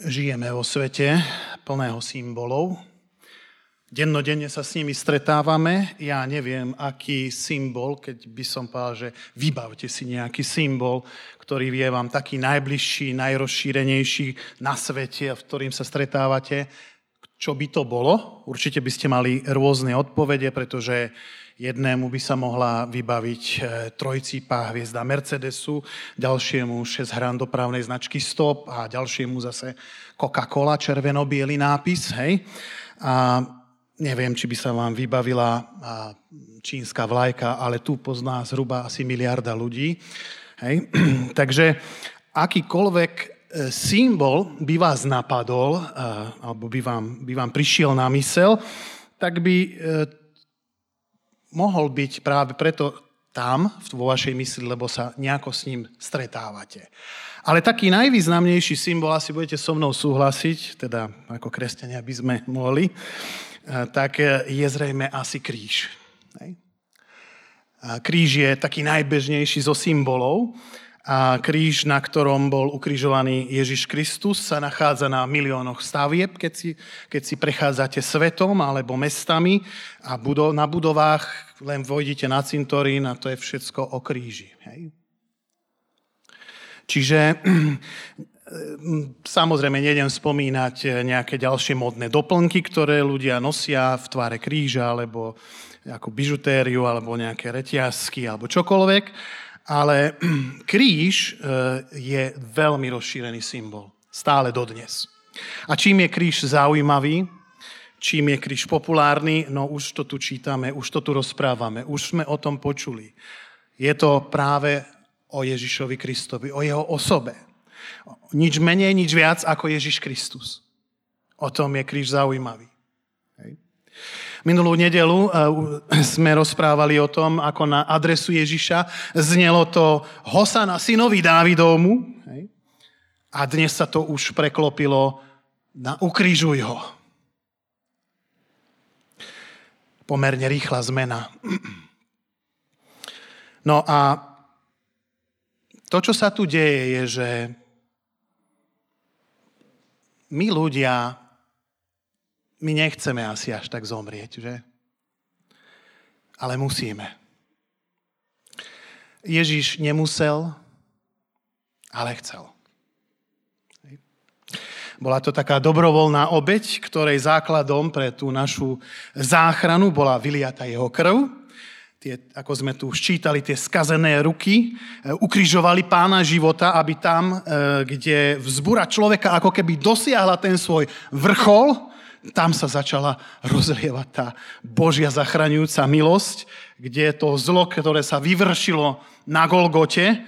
Žijeme vo svete plného symbolov. Dennodenne sa s nimi stretávame. Ja neviem, aký symbol, keď by som povedal, že vybavte si nejaký symbol, ktorý je vám taký najbližší, najrozšírenejší na svete, v ktorým sa stretávate. Čo by to bolo? Určite by ste mali rôzne odpovede, pretože Jednému by sa mohla vybaviť e, trojcípa hviezda Mercedesu, ďalšiemu 6 hran dopravnej značky Stop a ďalšiemu zase Coca-Cola, červeno-biely nápis. Hej? A neviem, či by sa vám vybavila čínska vlajka, ale tu pozná zhruba asi miliarda ľudí. Hej? Takže akýkoľvek e, symbol by vás napadol, e, alebo by vám, by vám prišiel na mysel, tak by mohol byť práve preto tam, vo vašej mysli, lebo sa nejako s ním stretávate. Ale taký najvýznamnejší symbol, asi budete so mnou súhlasiť, teda ako kresťania by sme mohli, eh, tak je zrejme asi kríž. Kríž je taký najbežnejší zo symbolov a kríž, na ktorom bol ukrižovaný Ježiš Kristus, sa nachádza na miliónoch stavieb, keď si, keď si prechádzate svetom alebo mestami a budo, na budovách len vojdete na cintorín a to je všetko o kríži. Hej? Čiže samozrejme nejdem spomínať nejaké ďalšie modné doplnky, ktoré ľudia nosia v tvare kríža alebo ako bižutériu alebo nejaké reťazky alebo čokoľvek ale kríž e, je veľmi rozšírený symbol. Stále dodnes. A čím je kríž zaujímavý, čím je kríž populárny, no už to tu čítame, už to tu rozprávame, už sme o tom počuli. Je to práve o Ježišovi Kristovi, o jeho osobe. Nič menej, nič viac ako Ježiš Kristus. O tom je kríž zaujímavý. Minulú nedelu eh, sme rozprávali o tom, ako na adresu Ježiša znelo to Hosana synovi Dávidovmu. A dnes sa to už preklopilo na ukrižuj ho. Pomerne rýchla zmena. No a to, čo sa tu deje, je, že my ľudia my nechceme asi až tak zomrieť, že? Ale musíme. Ježiš nemusel, ale chcel. Bola to taká dobrovoľná obeď, ktorej základom pre tú našu záchranu bola vyliata jeho krv. Tie, ako sme tu ščítali, tie skazené ruky e, ukrižovali pána života, aby tam, e, kde vzbúra človeka ako keby dosiahla ten svoj vrchol, tam sa začala rozlievať tá Božia zachraňujúca milosť, kde to zlo, ktoré sa vyvršilo na Golgote,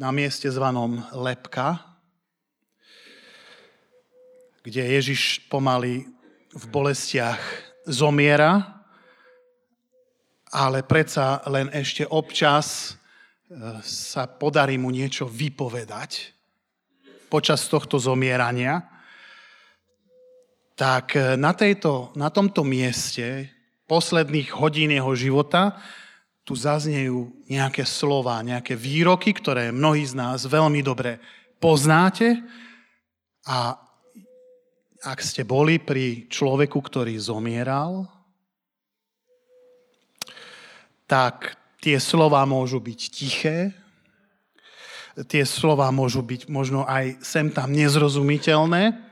na mieste zvanom Lepka, kde Ježiš pomaly v bolestiach zomiera, ale predsa len ešte občas e, sa podarí mu niečo vypovedať počas tohto zomierania tak e, na, tejto, na tomto mieste posledných hodín jeho života tu zaznejú nejaké slova, nejaké výroky, ktoré mnohí z nás veľmi dobre poznáte. A ak ste boli pri človeku, ktorý zomieral, tak tie slova môžu byť tiché, tie slova môžu byť možno aj sem tam nezrozumiteľné,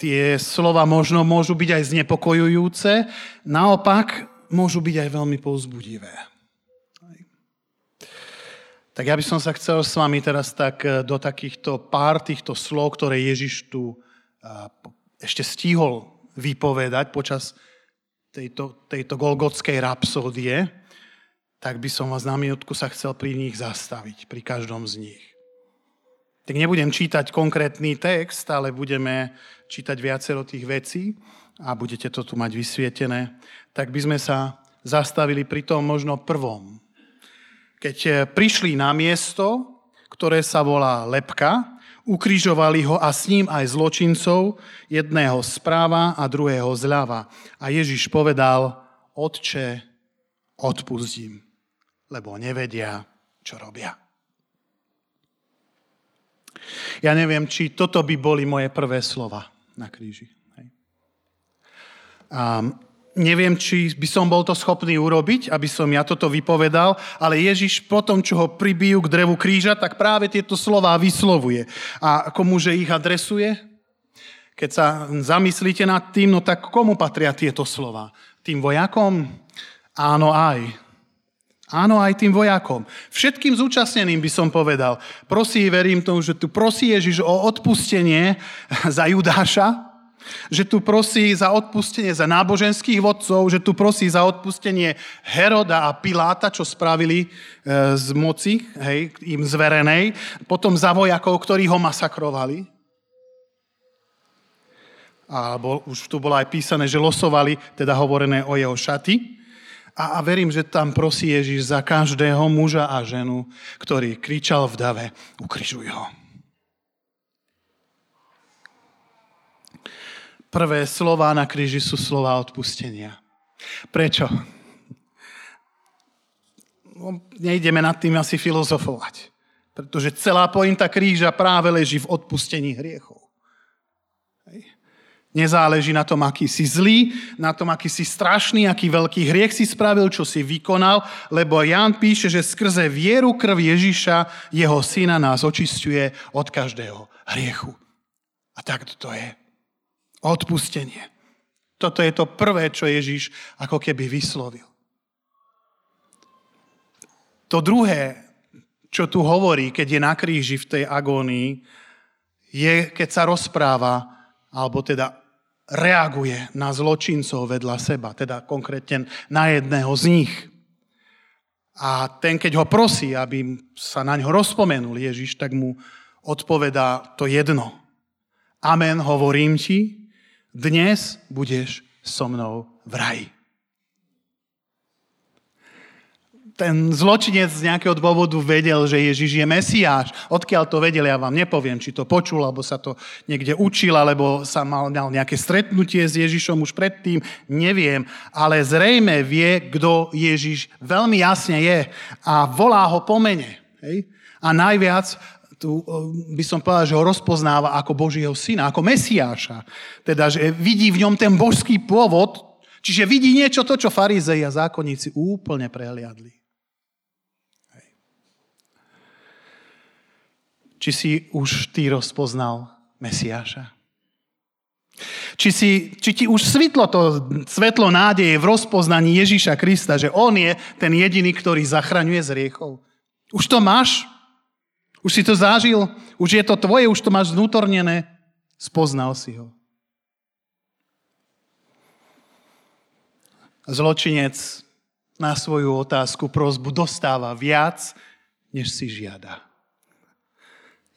tie slova možno môžu byť aj znepokojujúce, naopak môžu byť aj veľmi povzbudivé. Tak ja by som sa chcel s vami teraz tak e, do takýchto pár týchto slov, ktoré Ježiš tu e, ešte stihol vypovedať počas tejto, tejto golgotskej rapsódie, tak by som vás na minútku sa chcel pri nich zastaviť, pri každom z nich tak nebudem čítať konkrétny text, ale budeme čítať viacero tých vecí a budete to tu mať vysvietené, tak by sme sa zastavili pri tom možno prvom. Keď eh, prišli na miesto, ktoré sa volá Lepka, ukrižovali ho a s ním aj zločincov, jedného správa a druhého zľava. A Ježiš povedal, Otče, odpustím, lebo nevedia, čo robia. Ja neviem, či toto by boli moje prvé slova na kríži. Hej. A neviem, či by som bol to schopný urobiť, aby som ja toto vypovedal, ale Ježiš potom, čo ho pribijú k drevu kríža, tak práve tieto slová vyslovuje. A komuže ich adresuje? Keď sa zamyslíte nad tým, no tak komu patria tieto slova? Tým vojakom? Áno aj. Áno, aj tým vojakom. Všetkým zúčastneným by som povedal. Prosí, verím tomu, že tu prosí Ježiš o odpustenie za Judáša, že tu prosí za odpustenie za náboženských vodcov, že tu prosí za odpustenie Heroda a Piláta, čo spravili e, z moci, hej, im zverenej, potom za vojakov, ktorí ho masakrovali. Alebo už tu bolo aj písané, že losovali, teda hovorené o jeho šaty. A, a verím, že tam prosí Ježiš za každého muža a ženu, ktorý kričal v dave, ukrižuj ho. Prvé slova na kríži sú slova odpustenia. Prečo? No, nejdeme nad tým asi filozofovať. Pretože celá pointa kríža práve leží v odpustení hriechov. Nezáleží na tom, aký si zlý, na tom, aký si strašný, aký veľký hriech si spravil, čo si vykonal, lebo Ján píše, že skrze vieru krv Ježiša, jeho syna, nás očistuje od každého hriechu. A tak to je. Odpustenie. Toto je to prvé, čo Ježiš ako keby vyslovil. To druhé, čo tu hovorí, keď je na kríži v tej agónii, je, keď sa rozpráva, alebo teda reaguje na zločincov vedľa seba, teda konkrétne na jedného z nich. A ten, keď ho prosí, aby sa na ňo rozpomenul Ježiš, tak mu odpovedá to jedno. Amen, hovorím ti, dnes budeš so mnou v raji. Ten zločinec z nejakého dôvodu vedel, že Ježiš je Mesiáš. Odkiaľ to vedel, ja vám nepoviem, či to počul, alebo sa to niekde učil, alebo sa mal, mal nejaké stretnutie s Ježišom už predtým, neviem. Ale zrejme vie, kto Ježiš veľmi jasne je a volá ho po mene. Hej? A najviac tu by som povedal, že ho rozpoznáva ako Božieho syna, ako Mesiáša. Teda, že vidí v ňom ten božský pôvod, čiže vidí niečo to, čo farizei a zákonníci úplne prehliadli. Či si už ty rozpoznal Mesiáša? Či, si, či ti už svitlo to svetlo nádeje v rozpoznaní Ježíša Krista, že On je ten jediný, ktorý zachraňuje z riechov? Už to máš? Už si to zažil? Už je to tvoje? Už to máš znútornené? Spoznal si ho. Zločinec na svoju otázku, prozbu dostáva viac, než si žiada.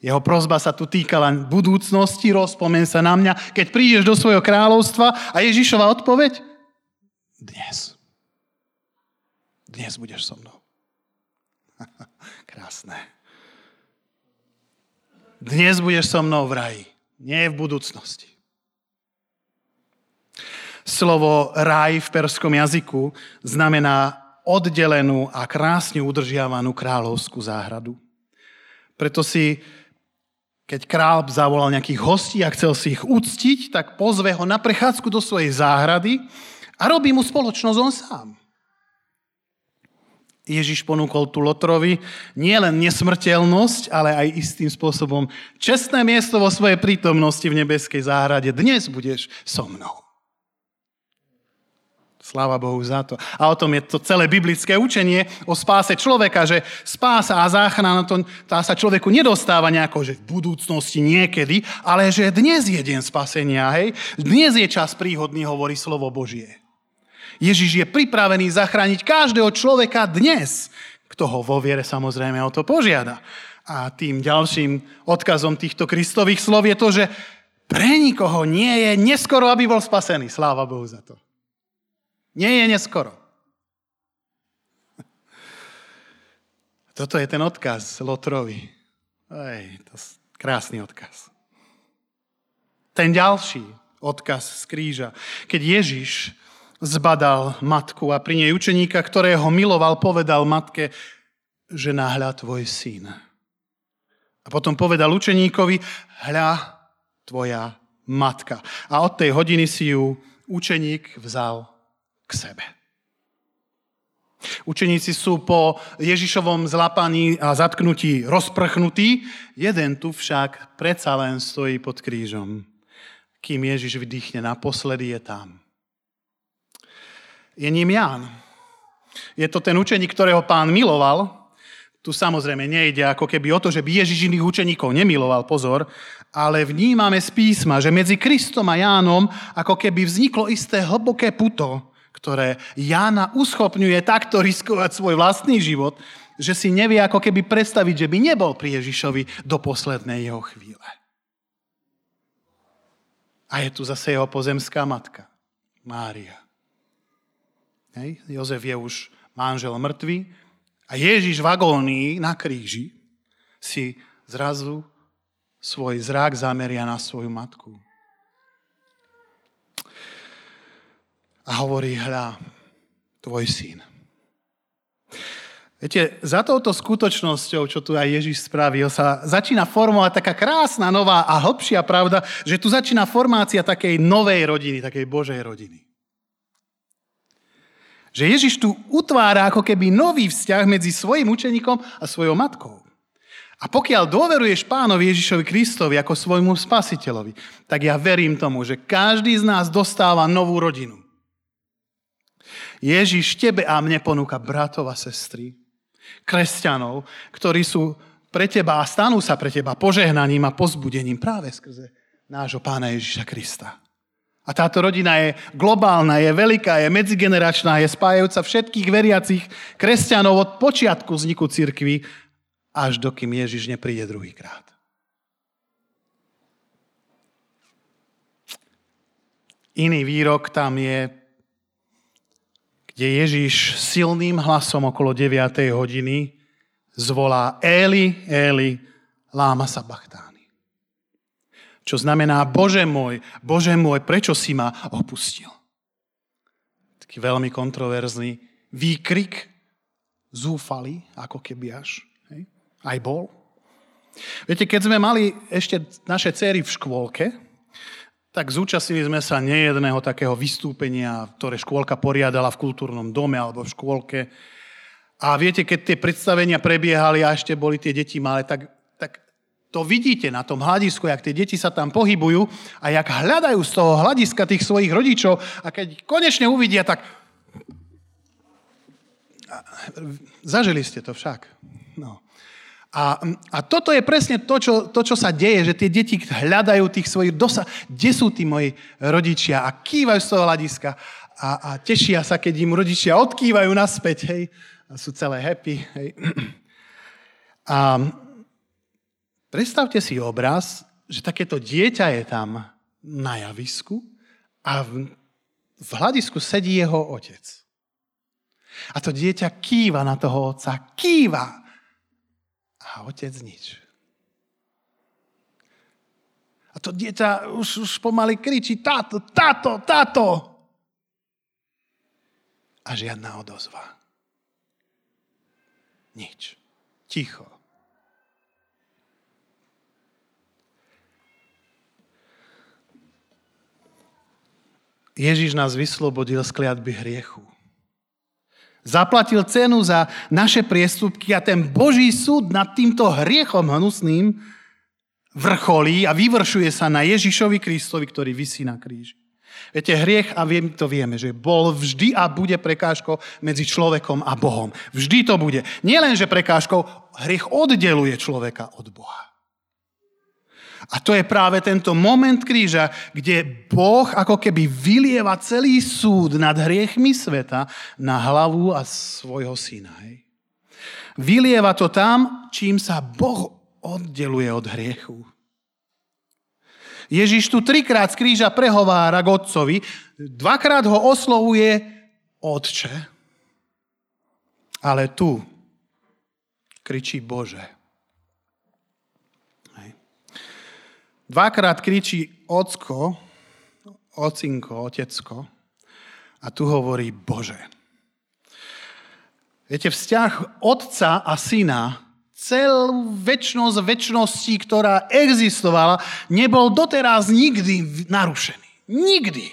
Jeho prozba sa tu týkala budúcnosti, rozpomen sa na mňa, keď prídeš do svojho kráľovstva a Ježišova odpoveď? Dnes. Dnes budeš so mnou. Krásne. Dnes budeš so mnou v raji, nie v budúcnosti. Slovo raj v perskom jazyku znamená oddelenú a krásne udržiavanú kráľovskú záhradu. Preto si keď král zavolal nejakých hostí a chcel si ich uctiť, tak pozve ho na prechádzku do svojej záhrady a robí mu spoločnosť on sám. Ježiš ponúkol tu Lotrovi nielen nesmrteľnosť, ale aj istým spôsobom čestné miesto vo svojej prítomnosti v nebeskej záhrade. Dnes budeš so mnou. Sláva Bohu za to. A o tom je to celé biblické učenie o spáse človeka, že spása a záchrana, to, tá sa človeku nedostáva nejako, že v budúcnosti niekedy, ale že dnes je deň spasenia, hej? Dnes je čas príhodný, hovorí slovo Božie. Ježiš je pripravený zachrániť každého človeka dnes, kto ho vo viere samozrejme o to požiada. A tým ďalším odkazom týchto kristových slov je to, že pre nikoho nie je neskoro, aby bol spasený. Sláva Bohu za to. Nie je neskoro. Toto je ten odkaz Lotrovi. Ej, to je krásny odkaz. Ten ďalší odkaz z kríža. Keď Ježiš zbadal matku a pri nej učeníka, ktorého miloval, povedal matke, že náhľa tvoj syn. A potom povedal učeníkovi, hľa tvoja matka. A od tej hodiny si ju učeník vzal k sebe. Učeníci sú po Ježišovom zlapaní a zatknutí rozprchnutí, jeden tu však predsa len stojí pod krížom. Kým Ježiš vydýchne naposledy, je tam. Je ním Ján. Je to ten učeník, ktorého pán miloval, tu samozrejme nejde ako keby o to, že by Ježiš iných učeníkov nemiloval, pozor, ale vnímame z písma, že medzi Kristom a Jánom ako keby vzniklo isté hlboké puto, ktoré Jána uschopňuje takto riskovať svoj vlastný život, že si nevie ako keby predstaviť, že by nebol pri Ježišovi do poslednej jeho chvíle. A je tu zase jeho pozemská matka, Mária. Hej? Jozef je už manžel mŕtvy, a Ježiš v agónii na kríži si zrazu svoj zrak zameria na svoju matku. A hovorí, hľa, tvoj syn. Viete, za touto skutočnosťou, čo tu aj Ježiš spravil, sa začína formovať taká krásna, nová a hlbšia pravda, že tu začína formácia takej novej rodiny, takej Božej rodiny. Že Ježiš tu utvára ako keby nový vzťah medzi svojim učeníkom a svojou matkou. A pokiaľ dôveruješ pánovi Ježišovi Kristovi ako svojmu spasiteľovi, tak ja verím tomu, že každý z nás dostáva novú rodinu. Ježiš tebe a mne ponúka bratov a sestry, kresťanov, ktorí sú pre teba a stanú sa pre teba požehnaním a pozbudením práve skrze nášho pána Ježiša Krista. A táto rodina je globálna, je veľká, je medzigeneračná, je spájajúca všetkých veriacich kresťanov od počiatku vzniku cirkvy až dokým Ježiš nepríde druhýkrát. Iný výrok tam je, kde Ježiš silným hlasom okolo 9. hodiny zvolá Eli, Eli, láma sa bachtán čo znamená Bože môj, Bože môj, prečo si ma opustil? Taký veľmi kontroverzný výkrik, zúfali, ako keby až. Hej? Aj bol. Viete, keď sme mali ešte naše céry v škôlke, tak zúčastnili sme sa nejedného takého vystúpenia, ktoré škôlka poriadala v kultúrnom dome alebo v škôlke. A viete, keď tie predstavenia prebiehali a ešte boli tie deti malé, tak to vidíte na tom hľadisku, jak tie deti sa tam pohybujú a jak hľadajú z toho hľadiska tých svojich rodičov a keď konečne uvidia, tak... Zažili ste to však. No. A, a toto je presne to čo, to, čo sa deje, že tie deti hľadajú tých svojich dosa, kde sú tí moji rodičia a kývajú z toho hľadiska a, a tešia sa, keď im rodičia odkývajú naspäť, hej, a sú celé happy, hej. A, Predstavte si obraz, že takéto dieťa je tam na javisku a v, v hľadisku sedí jeho otec. A to dieťa kýva na toho otca, kýva. A otec nič. A to dieťa už, už pomaly kričí, táto, táto, táto. A žiadna odozva. Nič. Ticho. Ježiš nás vyslobodil z kliatby hriechu. Zaplatil cenu za naše priestupky a ten Boží súd nad týmto hriechom hnusným vrcholí a vyvršuje sa na Ježišovi Kristovi, ktorý vysí na kríži. Viete, hriech, a my to vieme, že bol vždy a bude prekážkou medzi človekom a Bohom. Vždy to bude. Nielen, že prekážkou, hriech oddeluje človeka od Boha. A to je práve tento moment kríža, kde Boh ako keby vylieva celý súd nad hriechmi sveta na hlavu a svojho syna. Vylieva to tam, čím sa Boh oddeluje od hriechu. Ježiš tu trikrát z kríža prehovára k otcovi, dvakrát ho oslovuje otče, ale tu kričí Bože. Dvakrát kričí ocko, ocinko, otecko a tu hovorí Bože. Viete, vzťah otca a syna celú väčšnosť väčšnosti, ktorá existovala, nebol doteraz nikdy narušený. Nikdy.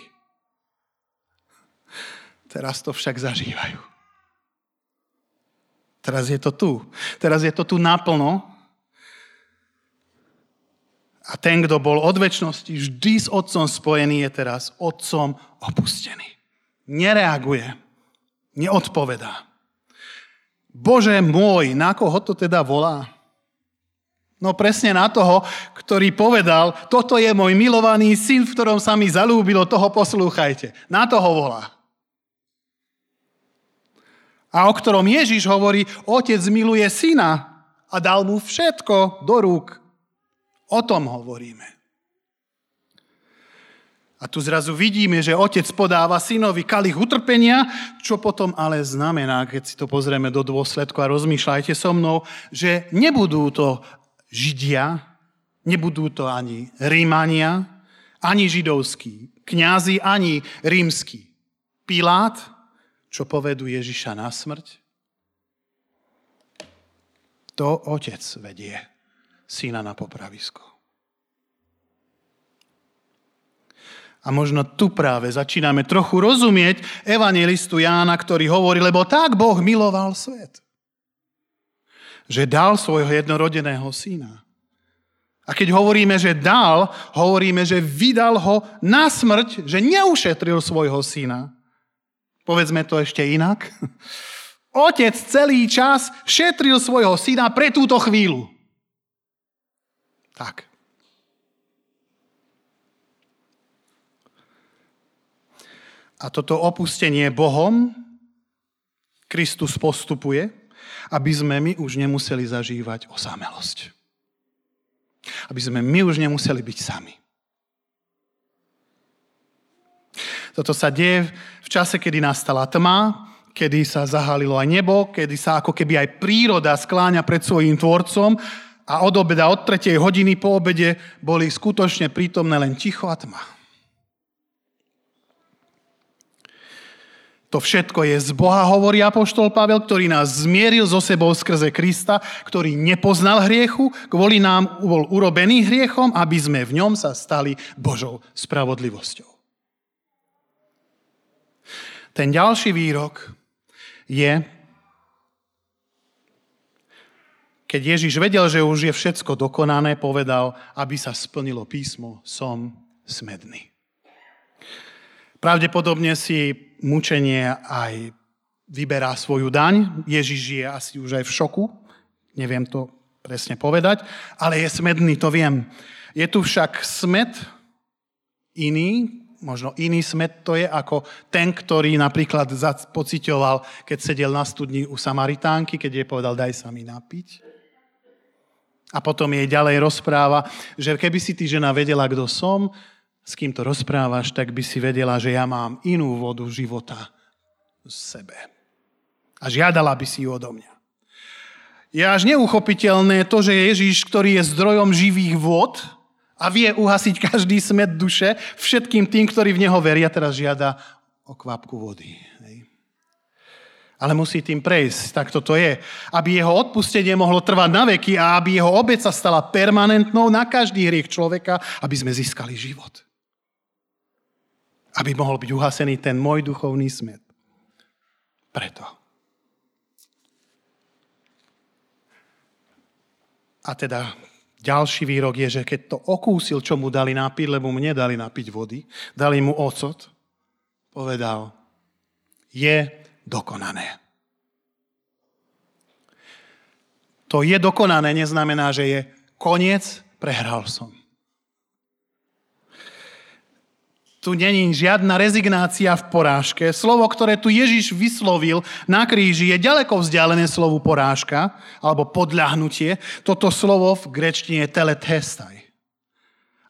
Teraz to však zažívajú. Teraz je to tu. Teraz je to tu naplno. A ten, kto bol od väčšnosti vždy s otcom spojený, je teraz otcom opustený. Nereaguje. Neodpovedá. Bože môj, na koho to teda volá? No presne na toho, ktorý povedal, toto je môj milovaný syn, v ktorom sa mi zalúbilo, toho poslúchajte. Na toho volá. A o ktorom Ježiš hovorí, otec miluje syna a dal mu všetko do rúk. O tom hovoríme. A tu zrazu vidíme, že otec podáva synovi kalich utrpenia, čo potom ale znamená, keď si to pozrieme do dôsledku a rozmýšľajte so mnou, že nebudú to Židia, nebudú to ani Rímania, ani židovskí, kňazi, ani rímsky. Pilát, čo povedú Ježiša na smrť, to otec vedie syna na popravisko. A možno tu práve začíname trochu rozumieť evangelistu Jána, ktorý hovorí, lebo tak Boh miloval svet. Že dal svojho jednorodeného syna. A keď hovoríme, že dal, hovoríme, že vydal ho na smrť, že neušetril svojho syna. Povedzme to ešte inak. Otec celý čas šetril svojho syna pre túto chvíľu. Tak. A toto opustenie Bohom Kristus postupuje, aby sme my už nemuseli zažívať osamelosť. Aby sme my už nemuseli byť sami. Toto sa deje v čase, kedy nastala tma, kedy sa zahalilo aj nebo, kedy sa ako keby aj príroda skláňa pred svojím tvorcom a od obeda, od tretej hodiny po obede boli skutočne prítomné len ticho a tma. To všetko je z Boha, hovorí Apoštol Pavel, ktorý nás zmieril so sebou skrze Krista, ktorý nepoznal hriechu, kvôli nám bol urobený hriechom, aby sme v ňom sa stali Božou spravodlivosťou. Ten ďalší výrok je, keď Ježiš vedel, že už je všetko dokonané, povedal, aby sa splnilo písmo, som smedný. Pravdepodobne si mučenie aj vyberá svoju daň. Ježiš je asi už aj v šoku, neviem to presne povedať, ale je smedný, to viem. Je tu však smet iný, možno iný smet to je ako ten, ktorý napríklad pocitoval, keď sedel na studni u Samaritánky, keď jej povedal, daj sa mi napiť. A potom jej ďalej rozpráva, že keby si ty žena vedela, kto som, s kým to rozprávaš, tak by si vedela, že ja mám inú vodu života v sebe. A žiadala by si ju odo mňa. Je až neuchopiteľné to, že Ježíš, ktorý je zdrojom živých vod a vie uhasiť každý smet duše, všetkým tým, ktorí v Neho veria, teraz žiada o kvapku vody. Hej. Ale musí tým prejsť, tak toto je. Aby jeho odpustenie mohlo trvať na veky a aby jeho obec sa stala permanentnou na každý hriech človeka, aby sme získali život aby mohol byť uhasený ten môj duchovný smet. Preto. A teda ďalší výrok je, že keď to okúsil, čo mu dali napiť, lebo mu nedali napiť vody, dali mu ocot, povedal, je dokonané. To je dokonané neznamená, že je koniec, prehral som. tu není žiadna rezignácia v porážke. Slovo, ktoré tu Ježiš vyslovil na kríži, je ďaleko vzdialené slovu porážka alebo podľahnutie. Toto slovo v grečtine je teletestaj.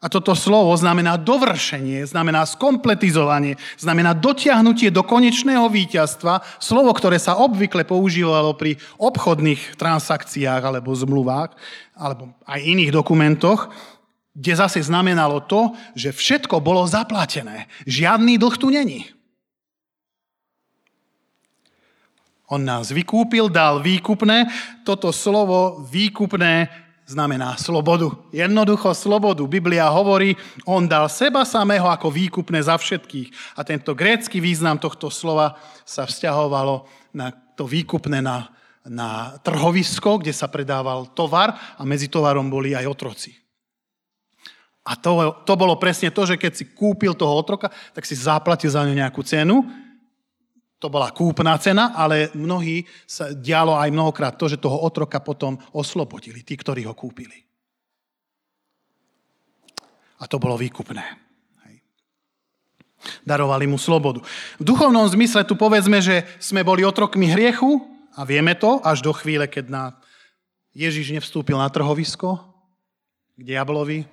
A toto slovo znamená dovršenie, znamená skompletizovanie, znamená dotiahnutie do konečného víťazstva. Slovo, ktoré sa obvykle používalo pri obchodných transakciách alebo zmluvách, alebo aj iných dokumentoch, kde zase znamenalo to, že všetko bolo zaplatené. Žiadny dlh tu není. On nás vykúpil, dal výkupné. Toto slovo výkupné znamená slobodu. Jednoducho slobodu. Biblia hovorí, on dal seba samého ako výkupné za všetkých. A tento grécky význam tohto slova sa vzťahovalo na to výkupné na, na trhovisko, kde sa predával tovar a medzi tovarom boli aj otroci. A to, to bolo presne to, že keď si kúpil toho otroka, tak si zaplatil za ňu nejakú cenu to bola kúpna cena, ale mnohí sa dialo aj mnohokrát to, že toho otroka potom oslobodili, tí, ktorí ho kúpili. A to bolo výkupné. Darovali mu slobodu. V duchovnom zmysle tu povedzme, že sme boli otrokmi hriechu a vieme to až do chvíle, keď na Ježiš nevstúpil na trhovisko k diablovi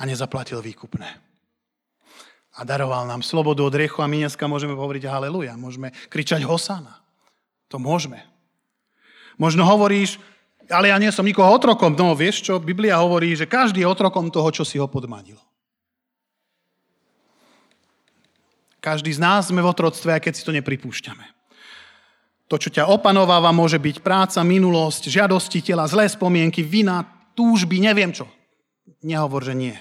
a nezaplatil výkupné a daroval nám slobodu od riechu a my dneska môžeme hovoriť haleluja, môžeme kričať hosana. To môžeme. Možno hovoríš, ale ja nie som nikoho otrokom. No vieš čo, Biblia hovorí, že každý je otrokom toho, čo si ho podmanil. Každý z nás sme v otroctve, aj keď si to nepripúšťame. To, čo ťa opanováva, môže byť práca, minulosť, žiadosti tela, zlé spomienky, vina, túžby, neviem čo. Nehovor, že nie.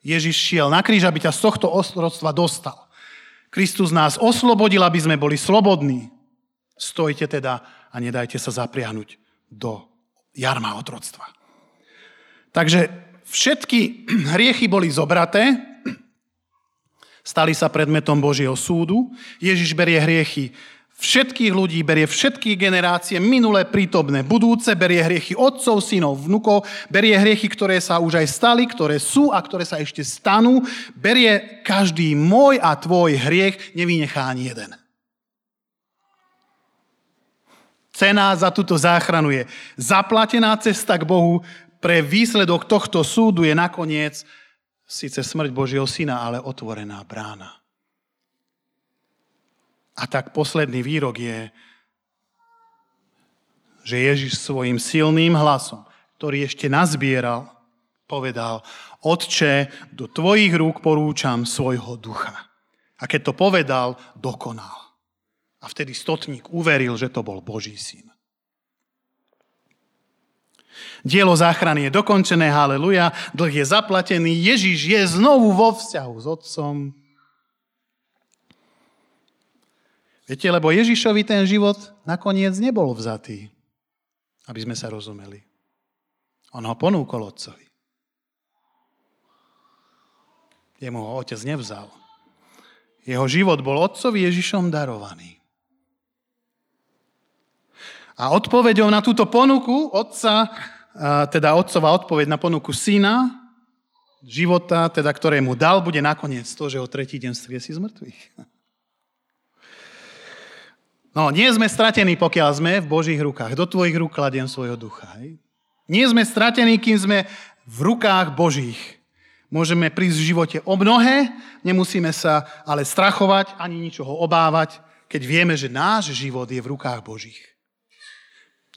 Ježiš šiel na kríž, aby ťa z tohto otroctva dostal. Kristus nás oslobodil, aby sme boli slobodní. Stojte teda a nedajte sa zapriahnuť do jarma otroctva. Takže všetky hriechy boli zobraté, stali sa predmetom Božieho súdu. Ježiš berie hriechy všetkých ľudí, berie všetky generácie, minulé, prítomné, budúce, berie hriechy otcov, synov, vnukov, berie hriechy, ktoré sa už aj stali, ktoré sú a ktoré sa ešte stanú, berie každý môj a tvoj hriech, nevynechá ani jeden. Cena za túto záchranu je zaplatená cesta k Bohu, pre výsledok tohto súdu je nakoniec síce smrť Božieho syna, ale otvorená brána. A tak posledný výrok je, že Ježiš svojim silným hlasom, ktorý ešte nazbieral, povedal, Otče, do tvojich rúk porúčam svojho ducha. A keď to povedal, dokonal. A vtedy stotník uveril, že to bol Boží syn. Dielo záchrany je dokončené, haleluja, dlh je zaplatený, Ježiš je znovu vo vzťahu s Otcom, Viete, lebo Ježišovi ten život nakoniec nebol vzatý, aby sme sa rozumeli. On ho ponúkol otcovi. Jemu ho otec nevzal. Jeho život bol otcovi Ježišom darovaný. A odpovedou na túto ponuku otca, teda otcová odpoveď na ponuku syna, života, teda ktorému dal, bude nakoniec to, že o tretí deň striesi z mŕtvych. No, nie sme stratení, pokiaľ sme v Božích rukách. Do tvojich rúk kladiem svojho ducha. Hej? Nie sme stratení, kým sme v rukách Božích. Môžeme prísť v živote o mnohé, nemusíme sa ale strachovať ani ničoho obávať, keď vieme, že náš život je v rukách Božích.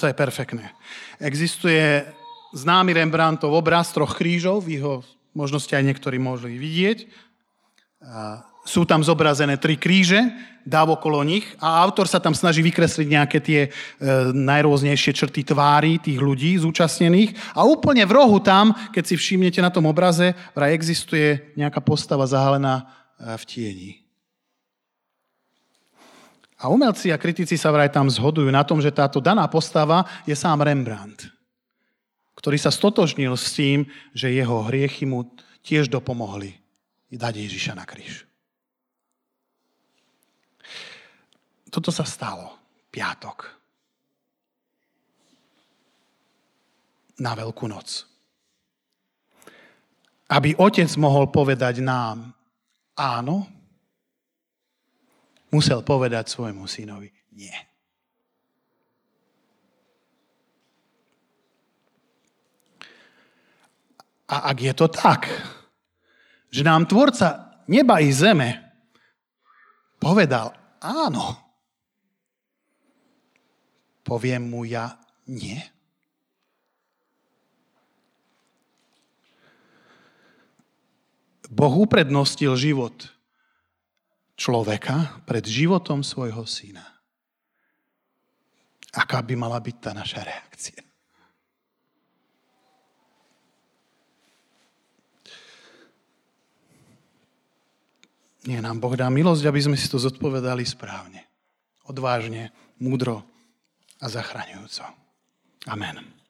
To je perfektné. Existuje známy Rembrandtov obraz troch krížov, vy ho možno ste aj niektorí mohli vidieť. Sú tam zobrazené tri kríže, dáv okolo nich a autor sa tam snaží vykresliť nejaké tie e, najrôznejšie črty tvári tých ľudí zúčastnených. A úplne v rohu tam, keď si všimnete na tom obraze, vraj existuje nejaká postava zahalená e, v tieni. A umelci a kritici sa vraj tam zhodujú na tom, že táto daná postava je sám Rembrandt, ktorý sa stotožnil s tým, že jeho hriechy mu tiež dopomohli dať Ježiša na kríž. Toto sa stalo. Piatok. Na Veľkú noc. Aby otec mohol povedať nám áno, musel povedať svojmu synovi nie. A ak je to tak, že nám tvorca neba i zeme povedal áno, poviem mu ja nie? Boh uprednostil život človeka pred životom svojho syna. Aká by mala byť tá naša reakcia? Nie nám Boh dá milosť, aby sme si to zodpovedali správne. Odvážne, múdro a zachraňujúco. Amen.